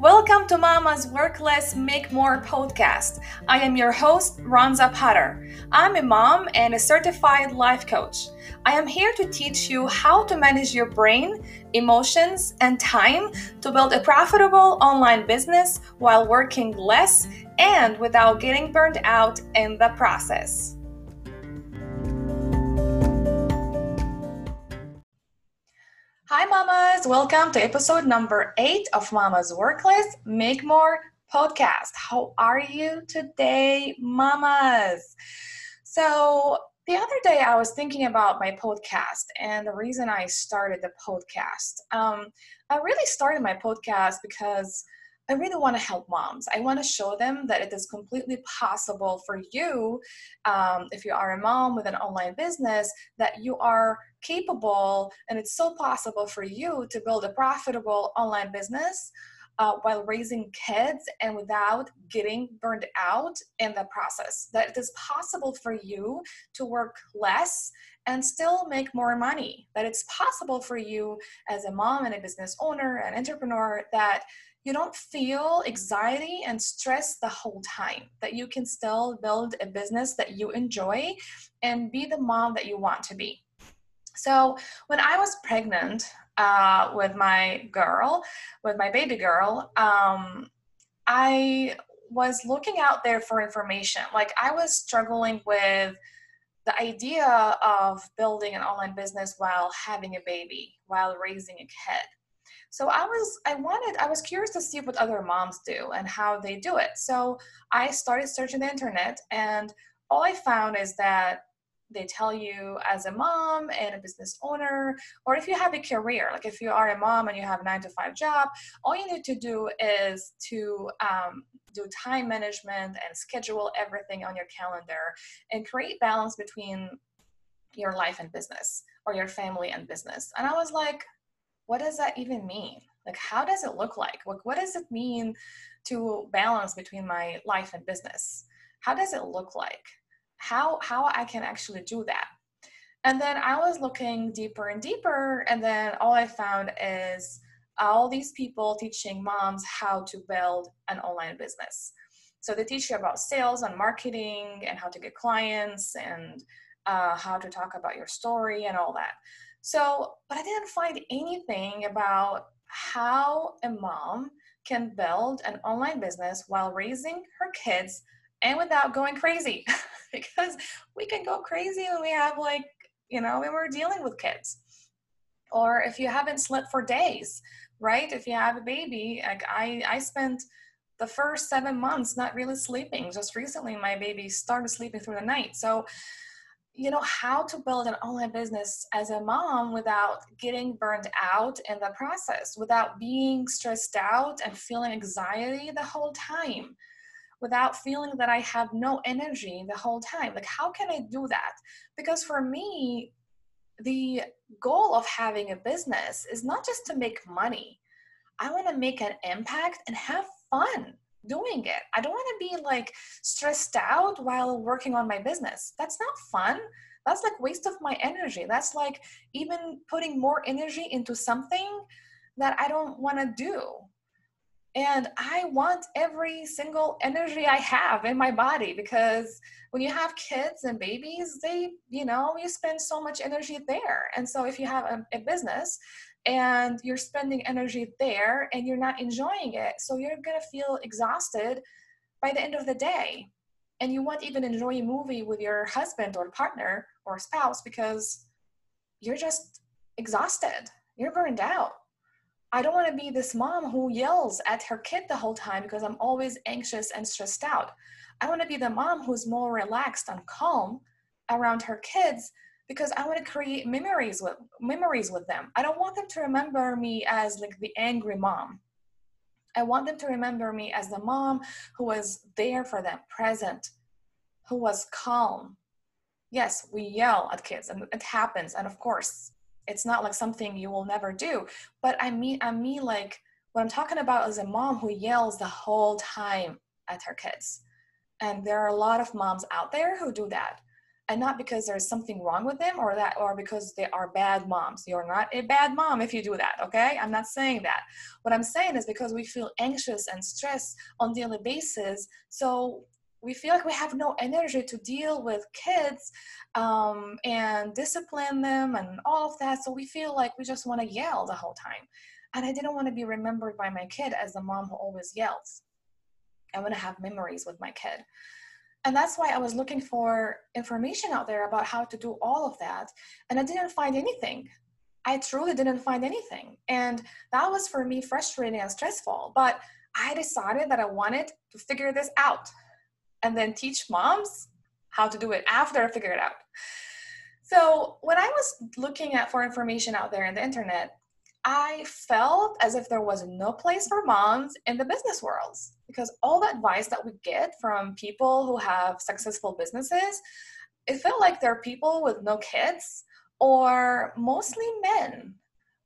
Welcome to Mama's Work Less, Make More podcast. I am your host, Ronza Potter. I'm a mom and a certified life coach. I am here to teach you how to manage your brain, emotions, and time to build a profitable online business while working less and without getting burned out in the process. Hi, mamas. Welcome to episode number eight of Mama's Work Less, Make More podcast. How are you today, mamas? So, the other day I was thinking about my podcast and the reason I started the podcast. Um, I really started my podcast because I really want to help moms. I want to show them that it is completely possible for you, um, if you are a mom with an online business, that you are capable and it's so possible for you to build a profitable online business uh, while raising kids and without getting burned out in the process. That it is possible for you to work less and still make more money. That it's possible for you as a mom and a business owner, an entrepreneur, that you don't feel anxiety and stress the whole time, that you can still build a business that you enjoy and be the mom that you want to be. So, when I was pregnant uh, with my girl, with my baby girl, um, I was looking out there for information. Like, I was struggling with the idea of building an online business while having a baby, while raising a kid. So I was I wanted I was curious to see what other moms do and how they do it. So I started searching the internet and all I found is that they tell you as a mom and a business owner, or if you have a career, like if you are a mom and you have a nine to five job, all you need to do is to um, do time management and schedule everything on your calendar and create balance between your life and business or your family and business. And I was like, what does that even mean? Like, how does it look like? Like, what does it mean to balance between my life and business? How does it look like? How how I can actually do that? And then I was looking deeper and deeper, and then all I found is all these people teaching moms how to build an online business. So they teach you about sales and marketing and how to get clients and uh, how to talk about your story and all that. So, but I didn't find anything about how a mom can build an online business while raising her kids and without going crazy. Because we can go crazy when we have like you know when we're dealing with kids. Or if you haven't slept for days right? If you have a baby like i i spent the first seven months not really sleeping. Just recently my baby started sleeping through the night. So you know how to build an online business as a mom without getting burned out in the process without being stressed out and feeling anxiety the whole time without feeling that i have no energy the whole time. Like how can i do that? Because for me the goal of having a business is not just to make money. I want to make an impact and have fun doing it. I don't want to be like stressed out while working on my business. That's not fun. That's like waste of my energy. That's like even putting more energy into something that I don't want to do. And I want every single energy I have in my body because when you have kids and babies, they, you know, you spend so much energy there. And so if you have a, a business and you're spending energy there and you're not enjoying it. So you're going to feel exhausted by the end of the day. And you won't even enjoy a movie with your husband or partner or spouse because you're just exhausted. You're burned out. I don't want to be this mom who yells at her kid the whole time because I'm always anxious and stressed out. I want to be the mom who's more relaxed and calm around her kids because I want to create memories with memories with them. I don't want them to remember me as like the angry mom. I want them to remember me as the mom who was there for them, present, who was calm. Yes, we yell at kids and it happens. And of course, it's not like something you will never do. But I mean, I mean like what I'm talking about is a mom who yells the whole time at her kids. And there are a lot of moms out there who do that and not because there's something wrong with them or that or because they are bad moms. You're not a bad mom if you do that okay? I'm not saying that. What i'm saying is because we feel anxious and stressed on daily basis so we feel like we have no energy to deal with kids um, and discipline them and all of that so we feel like we just want to yell the whole time. And i didn't want to be remembered by my kid as the mom who always yells. I want to have memories with my kid and that's why I was looking for information out there about how to do all of that. And I didn't find anything. I truly didn't find anything. And that was for me frustrating and stressful. But I decided that I wanted to figure this out and then teach moms how to do it after I figure it out. So when I was looking at for information out there in the internet, I felt as if there was no place for moms in the business worlds because all the advice that we get from people who have successful businesses, it felt like they're people with no kids or mostly men.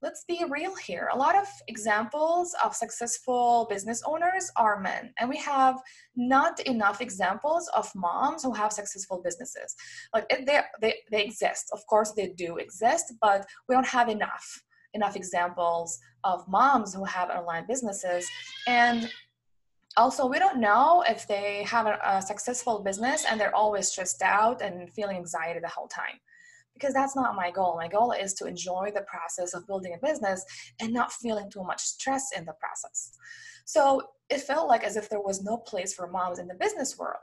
Let's be real here. A lot of examples of successful business owners are men, and we have not enough examples of moms who have successful businesses. Like eh, they, they, they exist, of course, they do exist, but we don't have enough enough examples of moms who have online businesses. And also we don't know if they have a, a, successful business and they're always stressed out and feeling anxiety the whole time. Because that's not my goal. My goal is to enjoy the process of building a business and not feeling too much stress in the process. So it felt like as if there was no place for moms in the business world.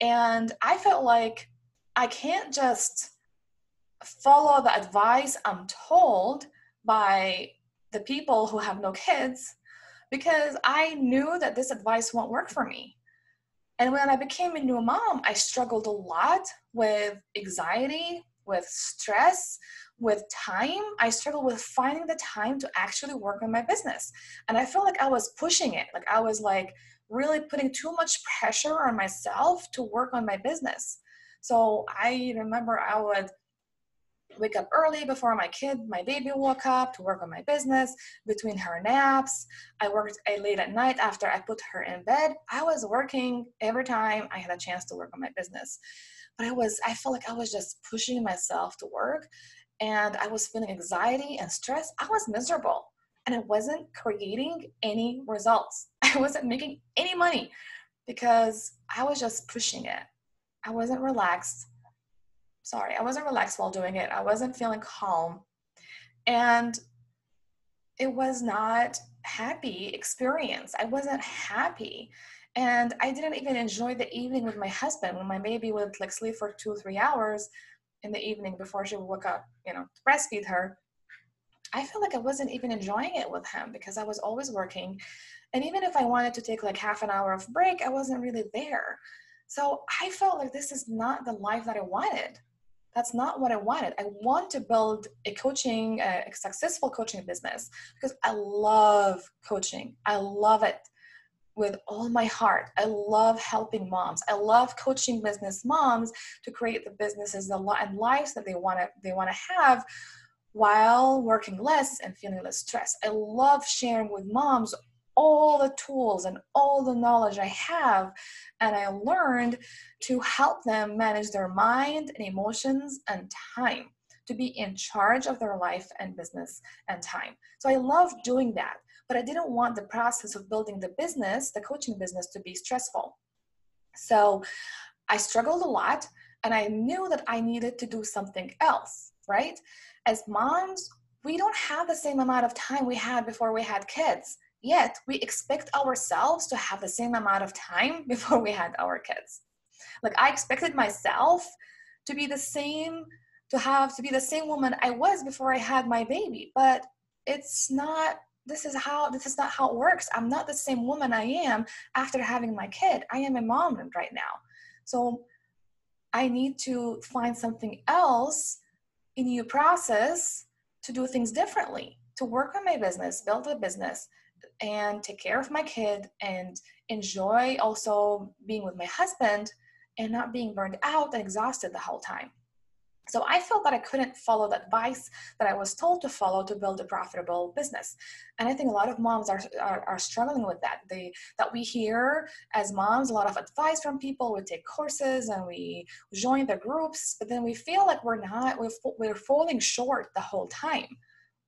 And i felt like i can't just follow the advice i'm told by the people who have no kids because I knew that this advice won't work for me. And when I became a new mom, I struggled a lot with anxiety, with stress, with time. I struggled with finding the time to actually work on my business. And I felt like I was pushing it. Like I was like really putting too much pressure on myself to work on my business. So I remember I would wake up early before my kid, my baby woke up to work on my business between her naps. I worked late at night after I put her in bed. I was working every time I had a chance to work on my business. But I was, I felt like I was just pushing myself to work and I was feeling anxiety and stress. I was miserable and I wasn't creating any results. I wasn't making any money because I was just pushing it. I wasn't relaxed sorry, I wasn't relaxed while doing it. I wasn't feeling calm. And it was not happy experience. I wasn't happy. And I didn't even enjoy the evening with my husband when my baby would like sleep for two, or three hours in the evening before she would wake up, you know, to breastfeed her. I felt like I wasn't even enjoying it with him because I was always working. And even if I wanted to take like half an hour of break, I wasn't really there. So I felt like this is not the life that I wanted that's not what I wanted. I want to build a coaching, uh, a successful coaching business because I love coaching. I love it with all my heart. I love helping moms. I love coaching business moms to create the businesses and lives that they want to they want to have while working less and feeling less stress. I love sharing with moms all the tools and all the knowledge I have and I learned to help them manage their mind and emotions and time to be in charge of their life and business and time. So I love doing that, but I didn't want the process of building the business, the coaching business, to be stressful. So I struggled a lot and I knew that I needed to do something else, right? As moms, we don't have the same amount of time we had before we had kids yet we expect ourselves to have the same amount of time before we had our kids. Like i expected myself to be the same to have to be the same woman i was before i had my baby but it's not this is how this is not how it works. I'm not the same woman i am after having my kid. I am a mom right now. So i need to find something else a new process to do things differently to work on my business build a business and take care of my kid and enjoy also being with my husband and not being burned out and exhausted the whole time. So I felt that I couldn't follow the advice that I was told to follow to build a profitable business. And I think a lot of moms are, are, are, struggling with that. They that we hear as moms a lot of advice from people. We take courses and we join the groups, but then we feel like we're not we're, we're falling short the whole time,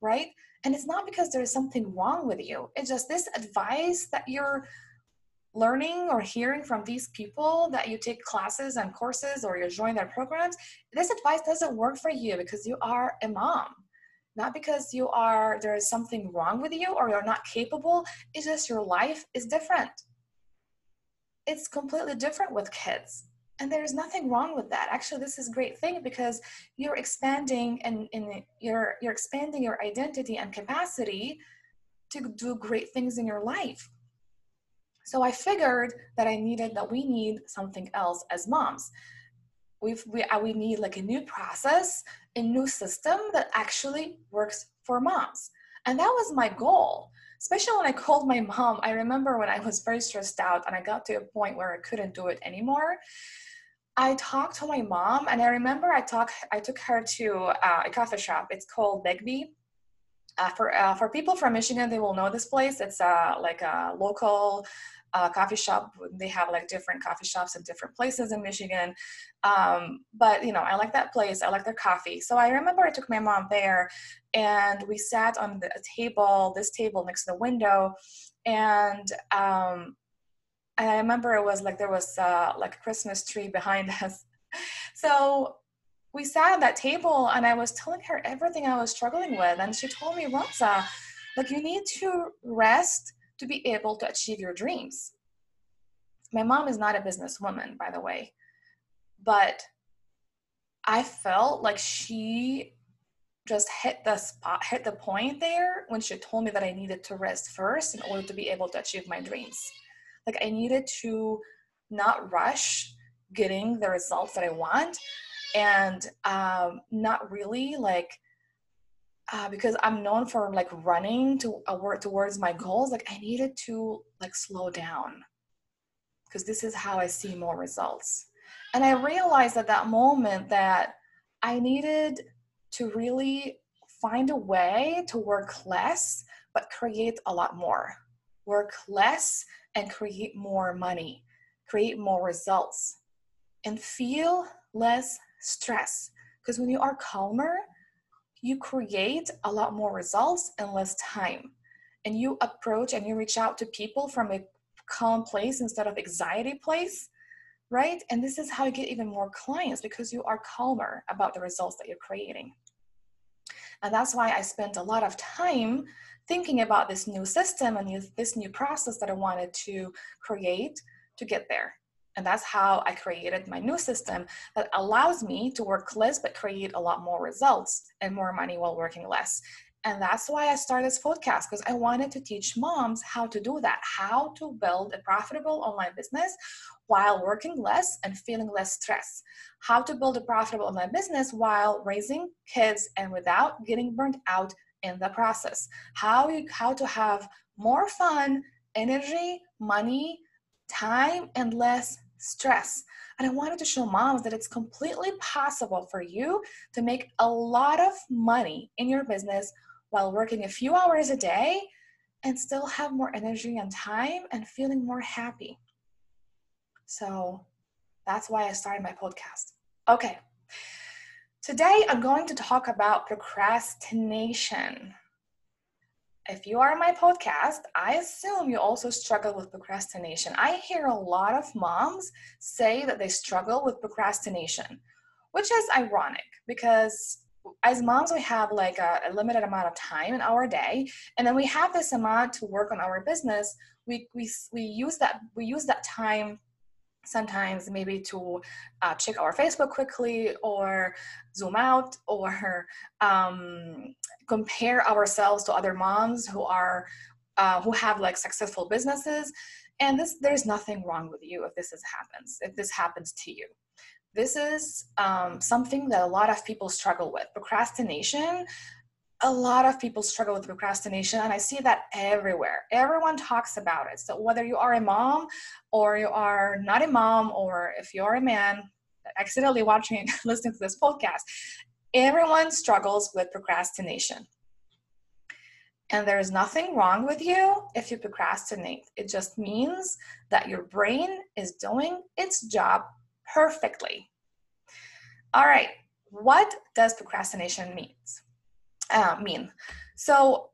right? And it's not because there's something wrong with you. It's just this advice that you're learning or hearing from these people that you take classes and courses or you join their programs, this advice doesn't work for you because you are a mom. Not because you are there is something wrong with you or you're not capable, it's just your life is different. It's completely different with kids. And there's nothing wrong with that. Actually, this is a great thing because you're expanding and, and you're you're expanding your identity and capacity to do great things in your life so I figured that I needed that we need something else as moms. We've, we we need like a new process, a new system that actually works for moms, and that was my goal. Especially when I called my mom, I remember when I was very stressed out and I got to a point where I couldn't do it anymore. I talked to my mom, and I remember I talk I took her to uh, a coffee shop. It's called Biggby. Uh, for uh, for people from Michigan, they will know this place. It's uh, like a local uh, coffee shop. They have like different coffee shops in different places in Michigan. Um, but you know, I like that place. I like their coffee. So I remember I took my mom there, and we sat on the table, this table next to the window, and um, and I remember it was like there was uh, like a Christmas tree behind us. So we sat at that table and I was telling her everything I was struggling with. And she told me, Rosa, like you need to rest to be able to achieve your dreams. My mom is not a businesswoman, by the way, but I felt like she just hit the spot, hit the point there when she told me that I needed to rest first in order to be able to achieve my dreams. Like I needed to not rush getting the results that I want and um, not really like uh, because I'm known for like running to uh, towards my goals. Like I needed to like slow down because this is how I see more results. And I realized at that moment that I needed to really find a way to work less but create a lot more. Work less and create more money, create more results, and feel less stress. Because when you are calmer, you create a lot more results in less time. And you approach and you reach out to people from a calm place instead of anxiety place, right? And this is how you get even more clients because you are calmer about the results that you're creating. And that's why I spent a lot of time thinking about this new system and this new process that I wanted to create to get there. And that's how I created my new system that allows me to work less but create a lot more results and more money while working less. And that's why I started this podcast because I wanted to teach moms how to do that, how to build a profitable online business while working less and feeling less stress, how to build a profitable online business while raising kids and without getting burnt out in the process, how, you, how to have more fun, energy, money, time, and less stress. And I wanted to show moms that it's completely possible for you to make a lot of money in your business while working a few hours a day and still have more energy and time and feeling more happy. So that's why I started my podcast. Okay. Today I'm going to talk about procrastination if you are my podcast, I assume you also struggle with procrastination. I hear a lot of moms say that they struggle with procrastination, which is ironic because as moms, we have like a, a, limited amount of time in our day, and then we have this amount to work on our business. We, we, we use that we use that time sometimes maybe to uh, check our Facebook quickly or zoom out or um, compare ourselves to other moms who are uh, who have like successful businesses. And this there's nothing wrong with you if this is happens if this happens to you. This is um, something that a lot of people struggle with. Procrastination a lot of people struggle with procrastination and i see that everywhere. Everyone talks about it. So whether you are a mom or you are not a mom or if you're a man accidentally watching listening to this podcast everyone struggles with procrastination. And there is nothing wrong with you if you procrastinate. It just means that your brain is doing its job perfectly. All right what does procrastination means uh, mean so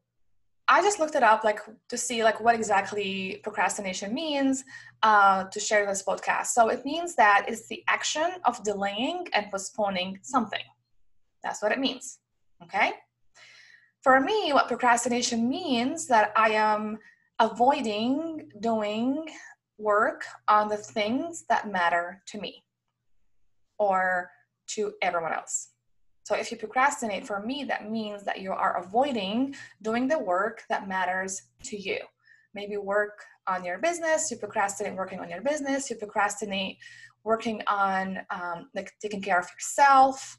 I just looked it up like to see like what exactly procrastination means uh, to share this podcast. So it means that it's the action of delaying and postponing something. That's what it means. Okay. For me, what procrastination means that I am avoiding doing work on the things that matter to me or to everyone else. So if you procrastinate, for me, that means that you are avoiding doing the work that matters to you. Maybe work on your business, you procrastinate working on your business, you procrastinate working on um, like taking care of yourself,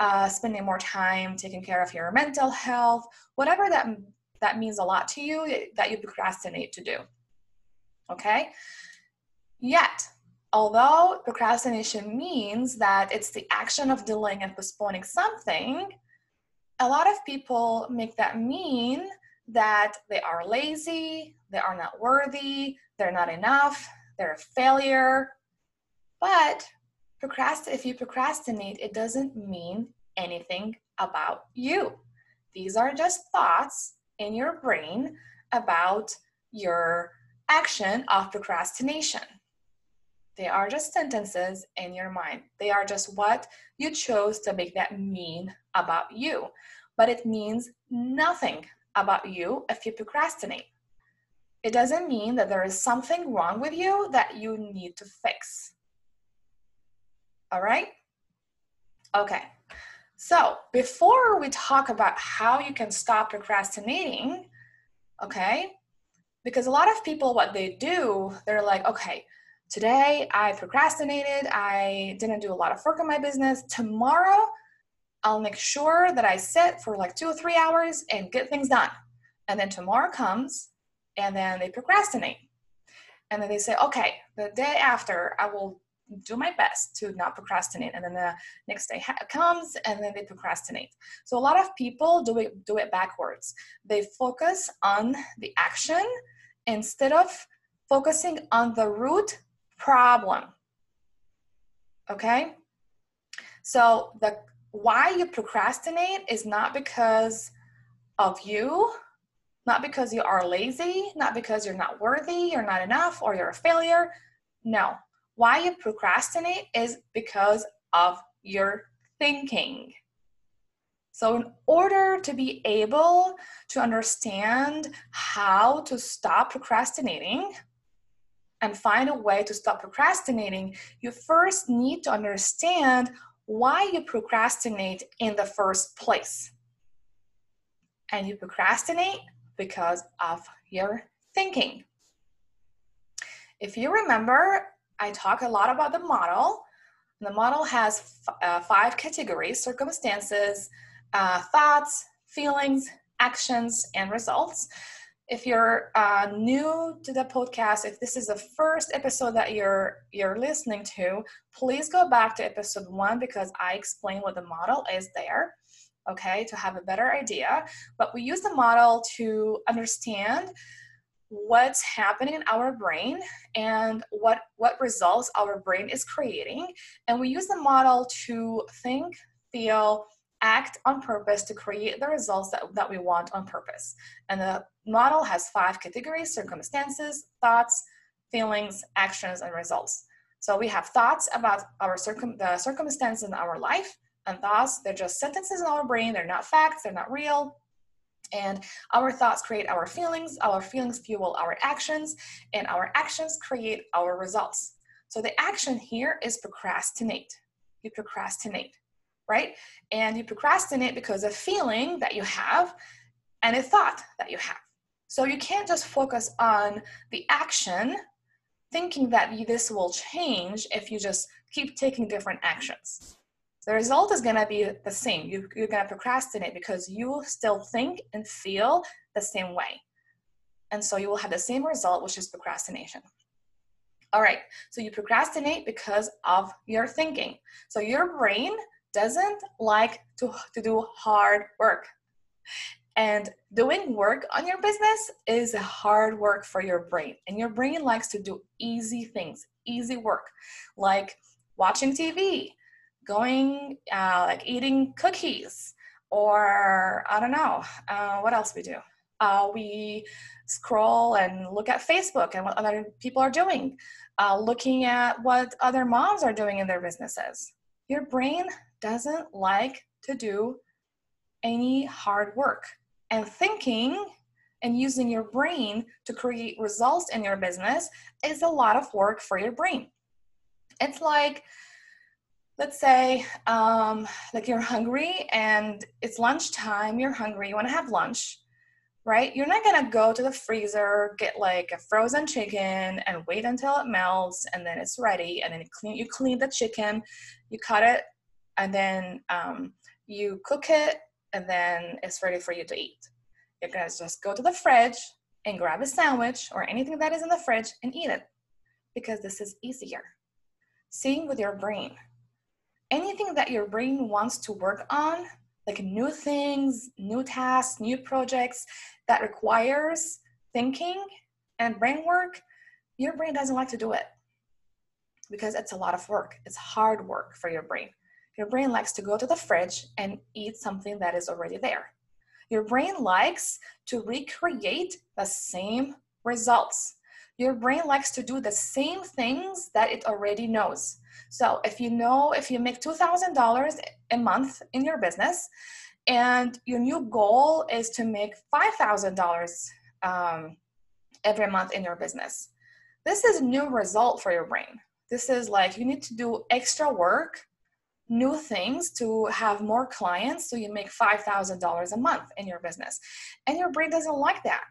uh, spending more time taking care of your mental health, whatever that that means a lot to you that you procrastinate to do. Okay? Yet, although procrastination means that it's the action of delaying and postponing something, a lot of people make that mean that they are lazy, they are not worthy, they're not enough, they're a failure. But procrast- if you procrastinate, it doesn't mean anything about you. These are just thoughts in your brain about your action of procrastination. They are just sentences in your mind. They are just what you chose to make that mean about you. But it means nothing about you if you procrastinate. It doesn't mean that there is something wrong with you that you need to fix. All right? Okay. So, before we talk about how you can stop procrastinating, okay? Because a lot of people, what they do, they're like, okay, today I procrastinated, I didn't do a lot of work on my business. Tomorrow, I'll make sure that I sit for like two or three hours and get things done. And then tomorrow comes and then they procrastinate. And then they say, okay, the day after, I will do my best to not procrastinate. And then the next day ha- comes and then they procrastinate. So a lot of people do it, do it backwards. They focus on the action instead of focusing on the root problem. Okay? So the why you procrastinate is not because of you, not because you are lazy, not because you're not worthy, you're not enough, or you're a failure. No. Why you procrastinate is because of your thinking. So, in order to be able to understand how to stop procrastinating and find a way to stop procrastinating, you first need to understand why you procrastinate in the first place. And you procrastinate because of your thinking. If you remember, I talk a lot about the model. The model has f- uh, five categories circumstances, uh, thoughts, feelings, actions, and results if you're uh, new to the podcast if this is the first episode that you're you're listening to please go back to episode one because i explain what the model is there okay to have a better idea. But we use the model to understand what's happening in our brain and what what results our brain is creating. And we use the model to think feel act on purpose to create the results that, that we want on purpose. And the model has five categories circumstances, thoughts, feelings, actions, and results. So we have thoughts about our circum the circumstances in our life, and thoughts, they're just sentences in our brain, they're not facts, they're not real. And our thoughts create our feelings, our feelings fuel our actions, and our actions create our results. So the action here is procrastinate. You procrastinate right? And you procrastinate because of feeling that you have and a thought that you have. So you can't just focus on the action thinking that this will change if you just keep taking different actions. The result is going to be the same. You, you're going to procrastinate because you will still think and feel the same way. And so you will have the same result, which is procrastination. All right, so you procrastinate because of your thinking. So your brain doesn't like to, to do hard work. And doing work on your business is hard work for your brain. And your brain likes to do easy things, easy work, like watching TV, going, uh, like eating cookies, or I don't know, uh, what else we do? Uh, we scroll and look at Facebook and what other people are doing, uh, looking at what other moms are doing in their businesses. Your brain doesn't like to do any hard work. And thinking and using your brain to create results in your business is a lot of work for your brain. It's like, let's say, um, like you're hungry and it's lunchtime, you're hungry, you want to have lunch, right? You're not gonna go to the freezer, get like a frozen chicken and wait until it melts and then it's ready. And then you clean, you clean the chicken, you cut it, and then um, you cook it, and then it's ready for you to eat. You're gonna just go to the fridge and grab a sandwich or anything that is in the fridge and eat it because this is easier. Same with your brain. Anything that your brain wants to work on, like new things, new tasks, new projects that requires thinking and brain work, your brain doesn't like to do it because it's a lot of work. It's hard work for your brain. Your brain likes to go to the fridge and eat something that is already there. Your brain likes to recreate the same results. Your brain likes to do the same things that it already knows. So if you know, if you make $2,000 a month in your business and your new goal is to make $5,000 um, every month in your business, this is a new result for your brain. This is like you need to do extra work new things to have more clients so you make $5,000 a month in your business. And your brain doesn't like that.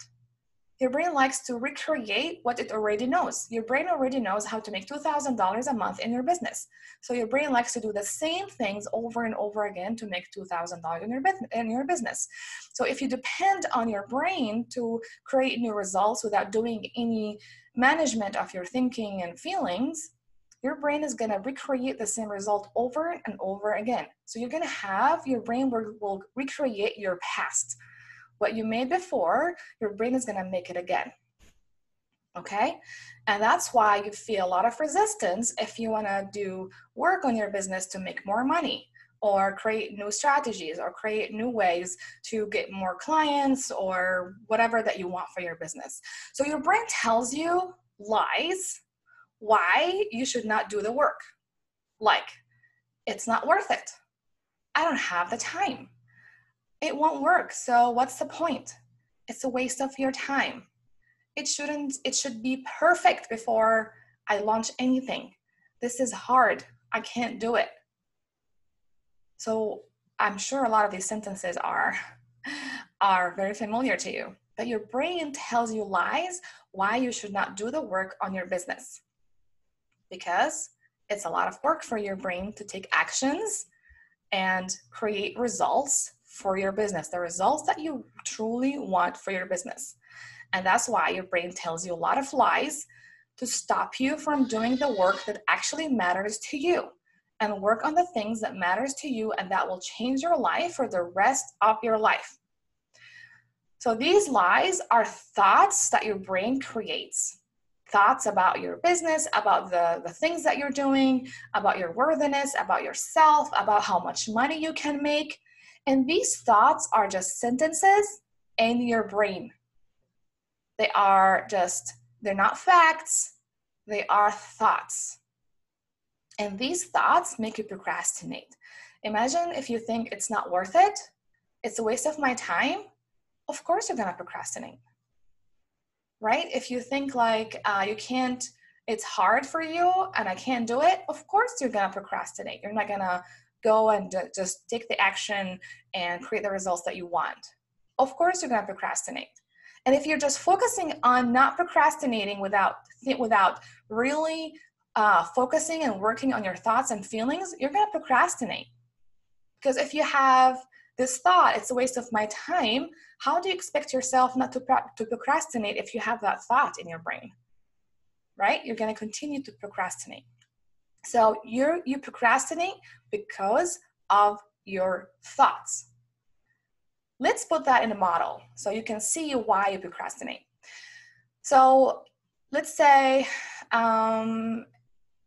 Your brain likes to recreate what it already knows. Your brain already knows how to make $2,000 a month in your business. So your brain likes to do the same things over and over again to make $2,000 in your, in your business. So if you depend on your brain to create new results without doing any management of your thinking and feelings, your brain is going to recreate the same result over and over again. So you're going to have your brain will, will recreate your past. What you made before, your brain is going to make it again. Okay? And that's why you feel a lot of resistance if you want to do work on your business to make more money or create new strategies or create new ways to get more clients or whatever that you want for your business. So your brain tells you lies why you should not do the work. Like, it's not worth it. I don't have the time. It won't work. So, what's the point? It's a waste of your time. It shouldn't, it should be perfect before I launch anything. This is hard. I can't do it. So, I'm sure a lot of these sentences are are very familiar to you. But your brain tells you lies why you should not do the work on your business because it's a lot of work for your brain to take actions and create results for your business, the results that you truly want for your business. And that's why your brain tells you a lot of lies to stop you from doing the work that actually matters to you and work on the things that matters to you and that will change your life for the rest of your life. So these lies are thoughts that your brain creates thoughts about your business, about the, the things that you're doing, about your worthiness, about yourself, about how much money you can make. And these thoughts are just sentences in your brain. They are just, they're not facts, they are thoughts. And these thoughts make you procrastinate. Imagine if you think it's not worth it, it's a waste of my time, of course you're gonna procrastinate right? If you think like uh, you can't, it's hard for you and I can't do it, of course you're gonna procrastinate. You're not gonna go and just take the action and create the results that you want. Of course you're gonna procrastinate. And if you're just focusing on not procrastinating without without really uh, focusing and working on your thoughts and feelings, you're gonna procrastinate. Because if you have this thought, it's a waste of my time, how do you expect yourself not to, to procrastinate if you have that thought in your brain? right? You're going to continue to procrastinate. So you you procrastinate because of your thoughts. Let's put that in a model so you can see why you procrastinate. So let's say um,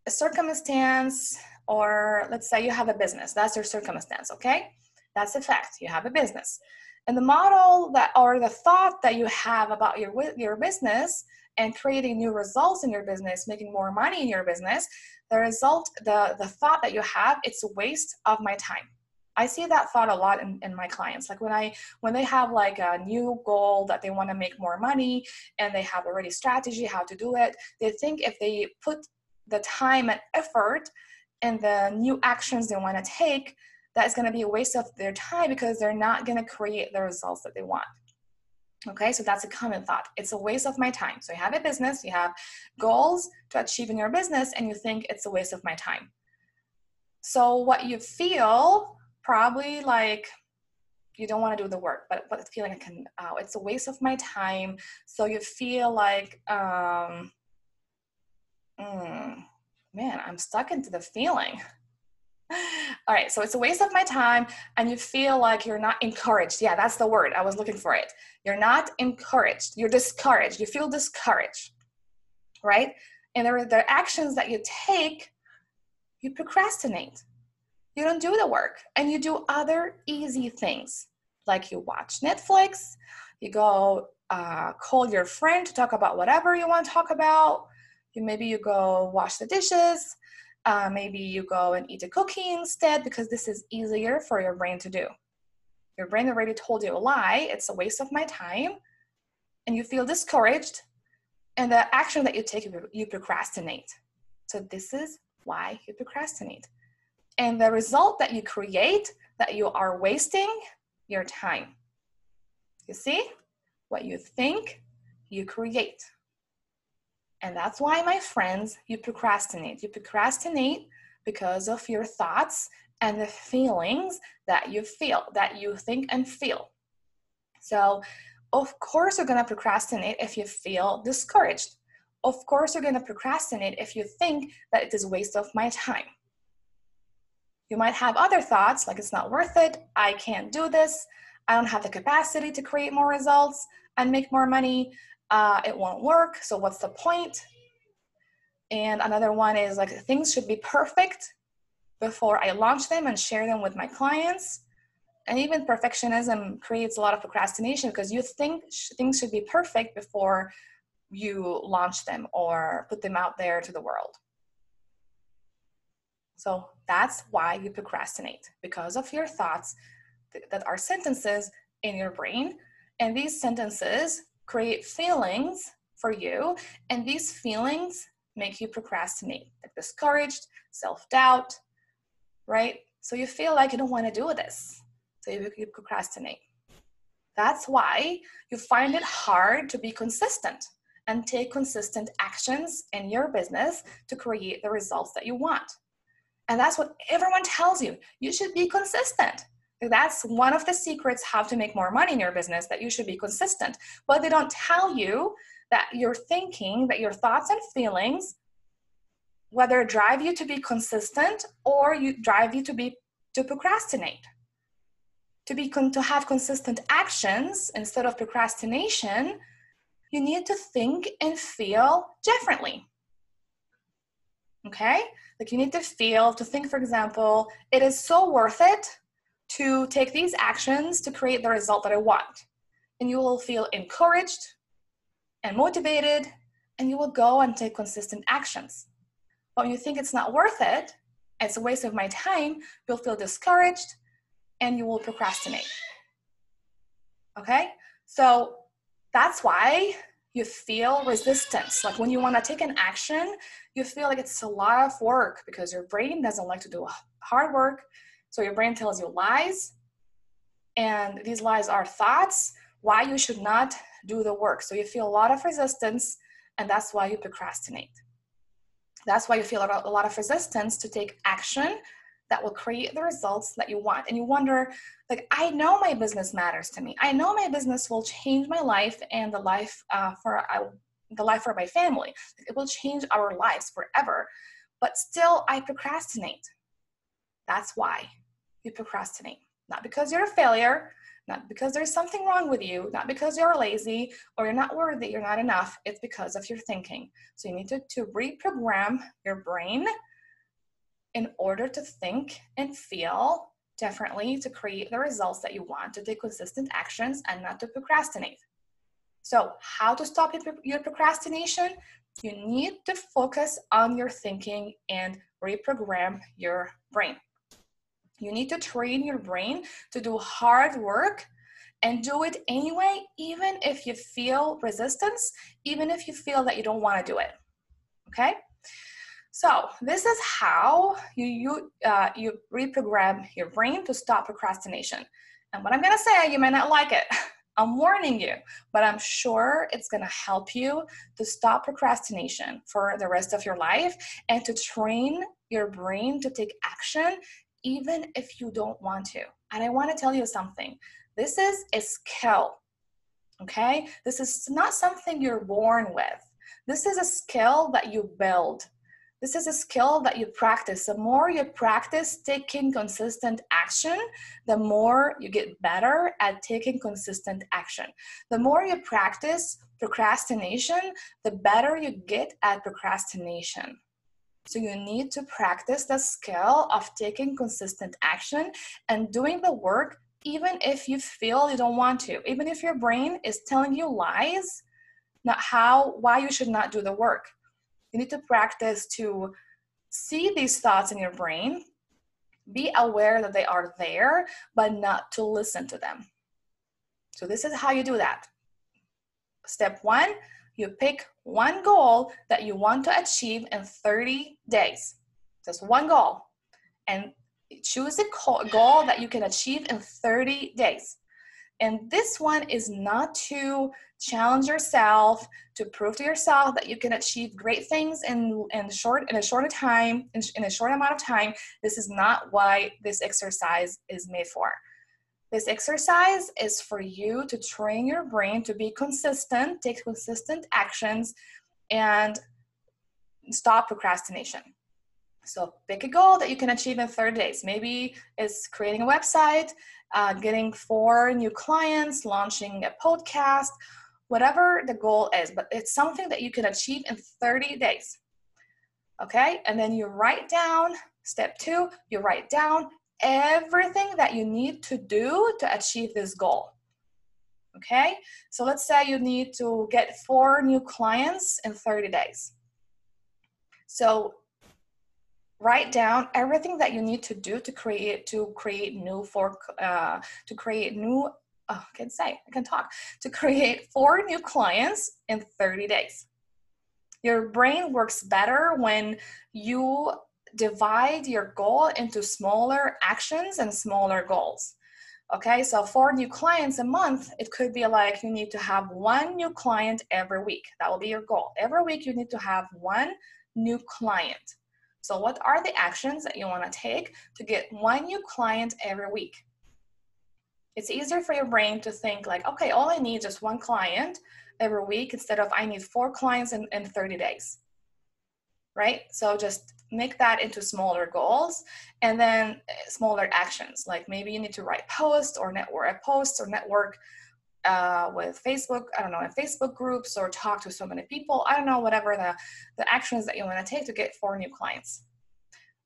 a circumstance, or let's say you have a business. That's your circumstance, okay? That's a fact. You have a business. And the model that, or the thought that you have about your, your business and creating new results in your business, making more money in your business, the result, the, the thought that you have, it's a waste of my time. I see that thought a lot in, in my clients. Like when I when they have like a new goal that they want to make more money and they have already strategy how to do it, they think if they put the time and effort and the new actions they want to take, that's going to be a waste of their time because they're not going to create the results that they want. Okay, so that's a common thought. It's a waste of my time. So you have a business, you have goals to achieve in your business, and you think it's a waste of my time. So what you feel probably like you don't want to do the work, but but feeling can, oh, it's a waste of my time. So you feel like, um, mm, man, I'm stuck into the feeling. All right, so it's a waste of my time, and you feel like you're not encouraged. Yeah, that's the word. I was looking for it. You're not encouraged. You're discouraged. You feel discouraged, right? And there are the actions that you take, you procrastinate. You don't do the work, and you do other easy things, like you watch Netflix, you go uh, call your friend to talk about whatever you want to talk about. You maybe you go wash the dishes uh, maybe you go and eat a cookie instead because this is easier for your brain to do. Your brain already told you a lie, it's a waste of my time, and you feel discouraged, and the action that you take, you procrastinate. So, this is why you procrastinate. And the result that you create, that you are wasting your time. You see? What you think, you create. And that's why, my friends, you procrastinate. You procrastinate because of your thoughts and the feelings that you feel, that you think and feel. So, of course, you're going to procrastinate if you feel discouraged. Of course, you're going to procrastinate if you think that it is waste of my time. You might have other thoughts like it's not worth it, I can't do this, I don't have the capacity to create more results and make more money, uh, it won't work. So what's the point? And another one is like things should be perfect before I launch them and share them with my clients. And even perfectionism creates a lot of procrastination because you think sh- things should be perfect before you launch them or put them out there to the world. So that's why you procrastinate because of your thoughts th- that are sentences in your brain. And these sentences create feelings for you, and these feelings make you procrastinate, like discouraged, self doubt, right? So you feel like you don't want to do this, so you, you procrastinate. That's why you find it hard to be consistent and take consistent actions in your business to create the results that you want. And that's what everyone tells you. You should be consistent. That's one of the secrets how to make more money in your business that you should be consistent. But they don't tell you that your thinking, that your thoughts and feelings, whether drive you to be consistent or you drive you to be to procrastinate. To be con- to have consistent actions instead of procrastination, you need to think and feel differently. Okay? Like you need to feel, to think, for example, it is so worth it to take these actions to create the result that I want. And you will feel encouraged and motivated, and you will go and take consistent actions. But when you think it's not worth it, it's a waste of my time, you'll feel discouraged and you will procrastinate. Okay? So that's why you feel resistance. Like when you want to take an action, you feel like it's a lot of work because your brain doesn't like to do hard work so your brain tells you lies, and these lies are thoughts why you should not do the work. So you feel a lot of resistance, and that's why you procrastinate. That's why you feel a lot of resistance to take action that will create the results that you want. And you wonder, like, I know my business matters to me. I know my business will change my life and the life uh, for uh, the life for my family. It will change our lives forever. But still, I procrastinate. That's why you procrastinate. Not because you're a failure, not because there's something wrong with you, not because you're lazy or you're not worthy, you're not enough. It's because of your thinking. So you need to, to reprogram your brain in order to think and feel differently to create the results that you want, to take consistent actions and not to procrastinate. So, how to stop your procrastination? You need to focus on your thinking and reprogram your brain. You need to train your brain to do hard work and do it anyway, even if you feel resistance, even if you feel that you don't want to do it. Okay? So this is how you you uh, you reprogram your brain to stop procrastination. And what I'm gonna say, you may not like it. I'm warning you, but I'm sure it's gonna help you to stop procrastination for the rest of your life and to train your brain to take action even if you don't want to. And I want to tell you something. This is a skill. Okay? This is not something you're born with. This is a skill that you build this is a skill that you practice. The more you practice taking consistent action, the more you get better at taking consistent action. The more you practice procrastination, the better you get at procrastination. So you need to practice the skill of taking consistent action and doing the work even if you feel you don't want to, even if your brain is telling you lies, not how why you should not do the work. You need to practice to see these thoughts in your brain, be aware that they are there, but not to listen to them. So, this is how you do that. Step one, you pick one goal that you want to achieve in 30 days. Just one goal. And choose a goal that you can achieve in 30 days. And this one is not to challenge yourself, to prove to yourself that you can achieve great things in, in short in a short time, in, in a short amount of time. This is not why this exercise is made for. This exercise is for you to train your brain to be consistent, take consistent actions, and stop procrastination. So pick a goal that you can achieve in 30 days. Maybe it's creating a website, uh, getting four new clients, launching a podcast, whatever the goal is, but it's something that you can achieve in 30 days. Okay, and then you write down step two, you write down everything that you need to do to achieve this goal. Okay, so let's say you need to get four new clients in 30 days. So write down everything that you need to do to create to create new for uh, to create new oh, I can say I can talk to create four new clients in 30 days. Your brain works better when you divide your goal into smaller actions and smaller goals. Okay, so four new clients a month, it could be like you need to have one new client every week. That will be your goal. Every week, you need to have one new client. So, what are the actions that you want to take to get one new client every week? It's easier for your brain to think, like, okay, all I need is one client every week instead of I need four clients in, in 30 days. Right? So, just make that into smaller goals and then eh, smaller actions. Like maybe you need to write posts or network a post or network uh, with Facebook, I don't know, in Facebook groups or talk to so many people. I don't know, whatever the, the actions that you want to take to get four new clients.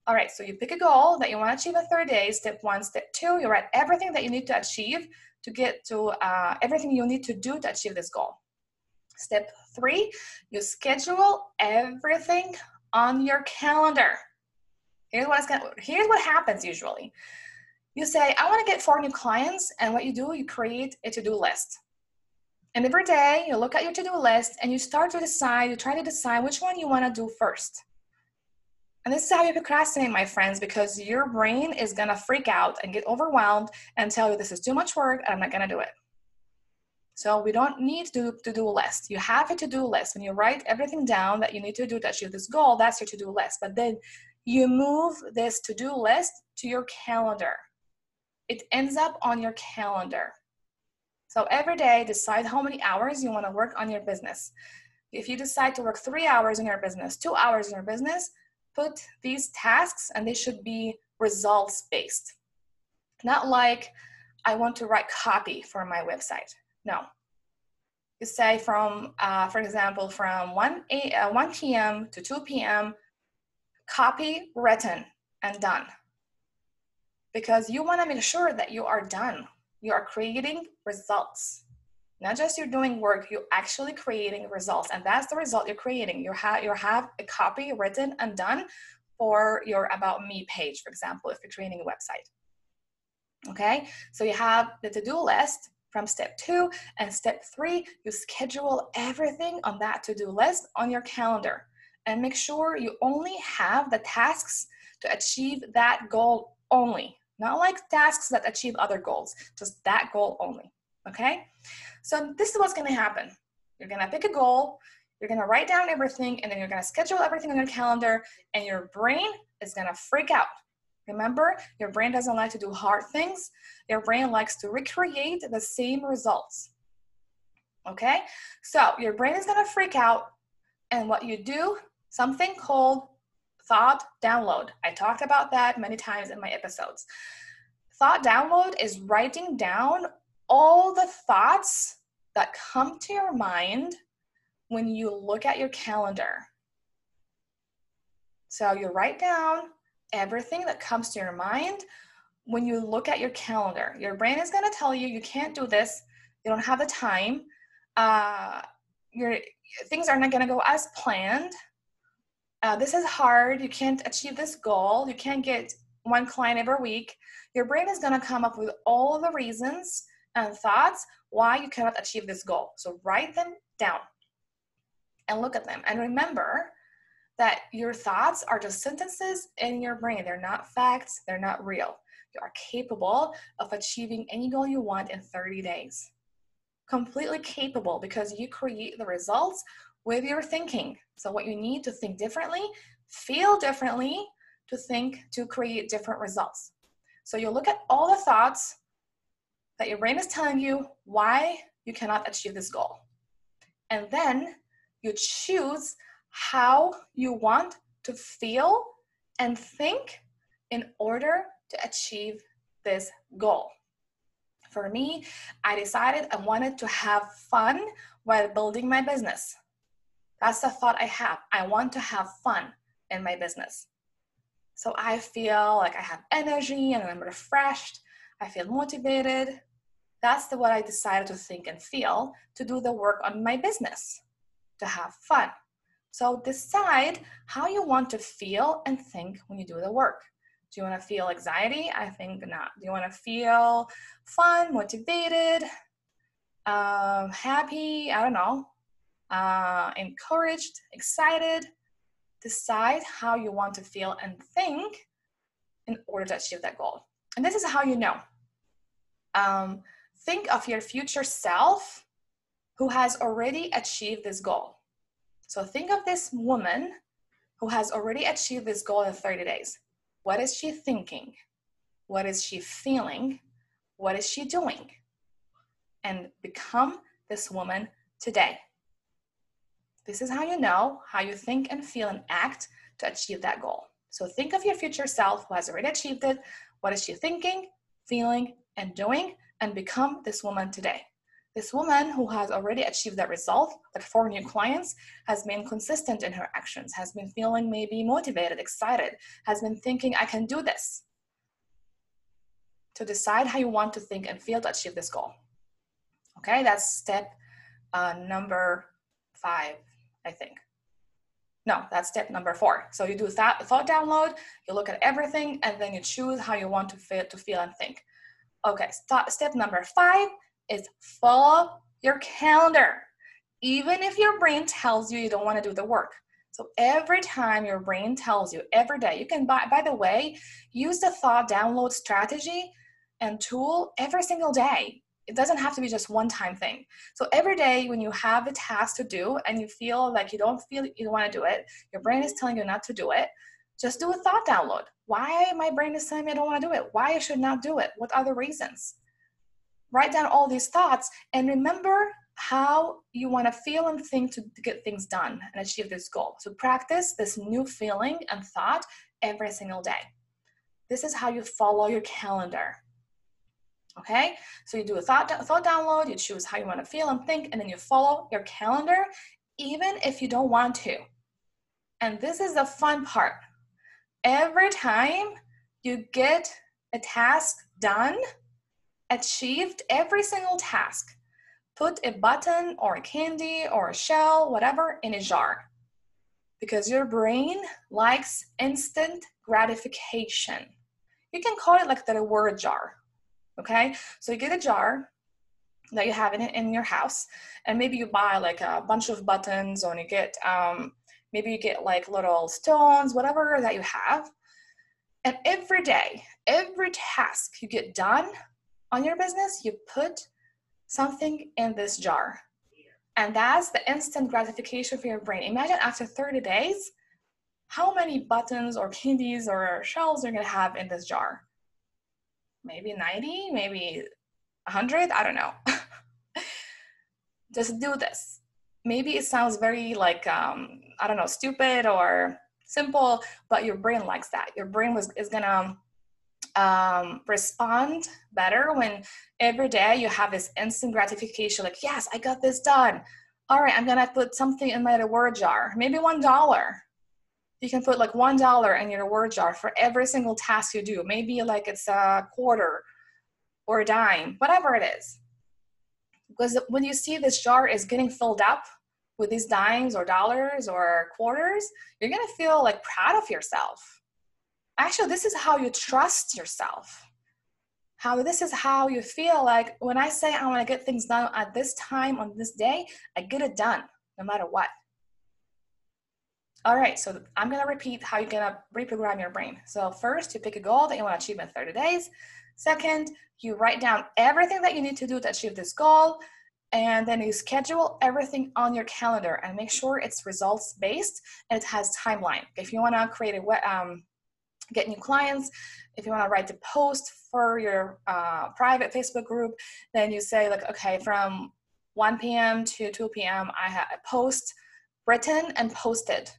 All right, so you pick a goal that you want to achieve in 30 days. Step one, step two, you write everything that you need to achieve to get to uh, everything you need to do to achieve this goal. Step three, you schedule everything on your calendar. Here's what, gonna, here's what happens usually you say, I want to get four new clients. And what you do, you create a to do list. And every day you look at your to do list and you start to decide, you try to decide which one you want to do first. And this is how you procrastinate, my friends, because your brain is going to freak out and get overwhelmed and tell you this is too much work and I'm not going to do it. So we don't need to, to do a list. You have a to-do list. When you write everything down that you need to do to achieve this goal, that's your to-do list. But then you move this to-do list to your calendar it ends up on your calendar. So every day, decide how many hours you want to work on your business. If you decide to work three hours in your business, two hours in your business, put these tasks and they should be results based. Not like I want to write copy for my website. No. You say from, uh, for example, from 1, a, uh, 1 p.m. to 2 p.m., copy written and done. Because you want to make sure that you are done. You are creating results. Not just you're doing work, you're actually creating results. And that's the result you're creating. You have you have a copy written and done for your about me page, for example, if you're creating a website. Okay, so you have the to-do list from step two and step three, you schedule everything on that to-do list on your calendar and make sure you only have the tasks to achieve that goal only. Not like tasks that achieve other goals, just that goal only. Okay? So this is what's gonna happen. You're gonna pick a goal, you're gonna write down everything, and then you're gonna schedule everything on your calendar, and your brain is gonna freak out. Remember, your brain doesn't like to do hard things. Your brain likes to recreate the same results. Okay? So your brain is gonna freak out, and what you do, something called thought download. I talked about that many times in my episodes. Thought download is writing down all the thoughts that come to your mind when you look at your calendar. So you write down everything that comes to your mind when you look at your calendar. Your brain is going to tell you you can't do this, you don't have the time, uh, your things are not going to go as planned. Uh, this is hard. You can't achieve this goal. You can't get one client every week. Your brain is going to come up with all the reasons and thoughts why you cannot achieve this goal. So write them down and look at them. And remember that your thoughts are just sentences in your brain. They're not facts, they're not real. You are capable of achieving any goal you want in 30 days. Completely capable because you create the results with your thinking. So, what you need to think differently, feel differently to think to create different results. So, you look at all the thoughts that your brain is telling you why you cannot achieve this goal. And then you choose how you want to feel and think in order to achieve this goal. For me, I decided I wanted to have fun while building my business. That's the thought I have. I want to have fun in my business. So I feel like I have energy and I'm refreshed. I feel motivated. That's the what I decided to think and feel to do the work on my business, to have fun. So decide how you want to feel and think when you do the work. Do you want to feel anxiety? I think not. Do you want to feel fun, motivated, um, happy? I don't know. Uh, encouraged, excited. Decide how you want to feel and think in order to achieve that goal. And this is how you know. Um, think of your future self who has already achieved this goal. So think of this woman who has already achieved this goal in 30 days. What is she thinking? What is she feeling? What is she doing? And become this woman today. This is how you know how you think and feel and act to achieve that goal. So think of your future self who has already achieved it. What is she thinking, feeling, and doing? And become this woman today. This woman who has already achieved that result, like four new clients, has been consistent in her actions, has been feeling maybe motivated, excited, has been thinking, I can do this. To decide how you want to think and feel to achieve this goal. Okay, that's step uh, number five, I think. No, that's step number four. So you do that thought download, you look at everything, and then you choose how you want to feel, to feel and think. Okay, step number five is follow your calendar, even if your brain tells you you don't want to do the work. So every time your brain tells you, every day, you can, by, by the way, use the thought download strategy and tool every single day. It doesn't have to be just one time thing. So every day when you have a task to do and you feel like you don't feel you want to do it, your brain is telling you not to do it, just do a thought download. Why my brain is telling me I don't want to do it? Why I should not do it? What are the reasons? Write down all these thoughts and remember how you want to feel and think to get things done and achieve this goal. So practice this new feeling and thought every single day. This is how you follow your calendar. Okay, so you do a thought, thought download, you choose how you want to feel and think, and then you follow your calendar, even if you don't want to. And this is the fun part. Every time you get a task done, achieved every single task, put a button or a candy or a shell, whatever, in a jar. Because your brain likes instant gratification. You can call it like the word jar. Okay? So you get a jar that you have in, in your house, and maybe you buy like a bunch of buttons, or you get um, maybe you get like little stones, whatever that you have. And every day, every task you get done on your business, you put something in this jar. And that's the instant gratification for your brain. Imagine after 30 days, how many buttons or candies or shells you're gonna have in this jar. Maybe 90, maybe 100, I don't know. Just do this. Maybe it sounds very like, um, I don't know, stupid or simple, but your brain likes that. Your brain was, is gonna um, respond better when every day you have this instant gratification like yes i got this done. All right i'm gonna put something in my word jar. Maybe one dollar. You can put like one dollar in your word jar for every single task you do. Maybe like it's a quarter or a dime whatever it is. Because when you see this jar is getting filled up with these dimes or dollars or quarters you're gonna feel like proud of yourself actually this is how you trust yourself. How this is how you feel like when i say i want to get things done at this time on this day i get it done no matter what. All right so i'm going to repeat how you're going to reprogram your brain. So first you pick a goal that you want to achieve in 30 days. Second you write down everything that you need to do to achieve this goal and then you schedule everything on your calendar and make sure it's results based and it has timeline. If you want to create a um, get new clients. If you want to write the post for your uh, private Facebook group, then you say like, okay, from 1 p.m. to 2 p.m. I have a post written and posted.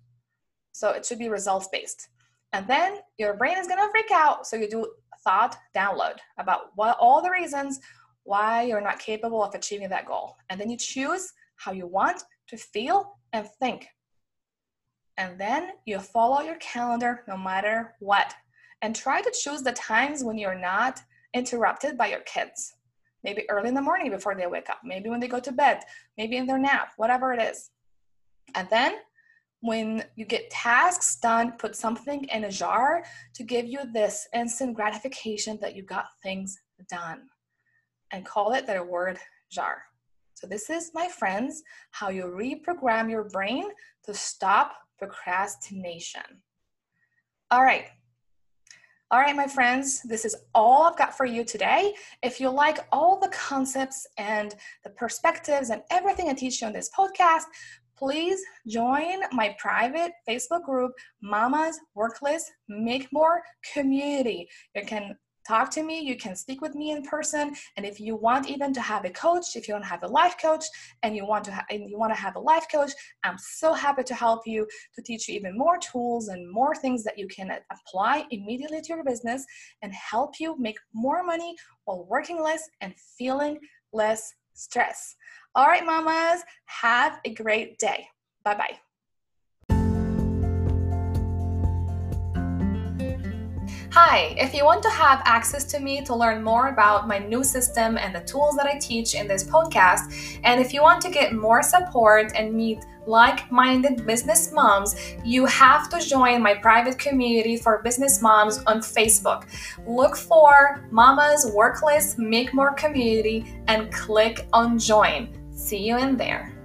So it should be results based. And then your brain is gonna freak out. So you do thought download about what all the reasons why you're not capable of achieving that goal. And then you choose how you want to feel and think and then you follow your calendar no matter what. And try to choose the times when you're not interrupted by your kids. Maybe early in the morning before they wake up, maybe when they go to bed, maybe in their nap, whatever it is. And then when you get tasks done, put something in a jar to give you this instant gratification that you got things done. And call it the word jar. So, this is, my friends, how you reprogram your brain to stop procrastination. All right. All right, my friends, this is all I've got for you today. If you like all the concepts and the perspectives and everything I teach you on this podcast, please join my private Facebook group, Mama's Workless Make More Community. You can talk to me. You can speak with me in person. And if you want even to have a coach, if you don't have a life coach and you want to ha- and you want to have a life coach, I'm so happy to help you to teach you even more tools and more things that you can apply immediately to your business and help you make more money while working less and feeling less stress. All right, mamas, have a great day. Bye bye Hi, if you want to have access to me to learn more about my new system and the tools that I teach in this podcast, and if you want to get more support and meet like minded business moms, you have to join my private community for business moms on Facebook. Look for Mamas Work Less Make More Community and click on join. See you in there.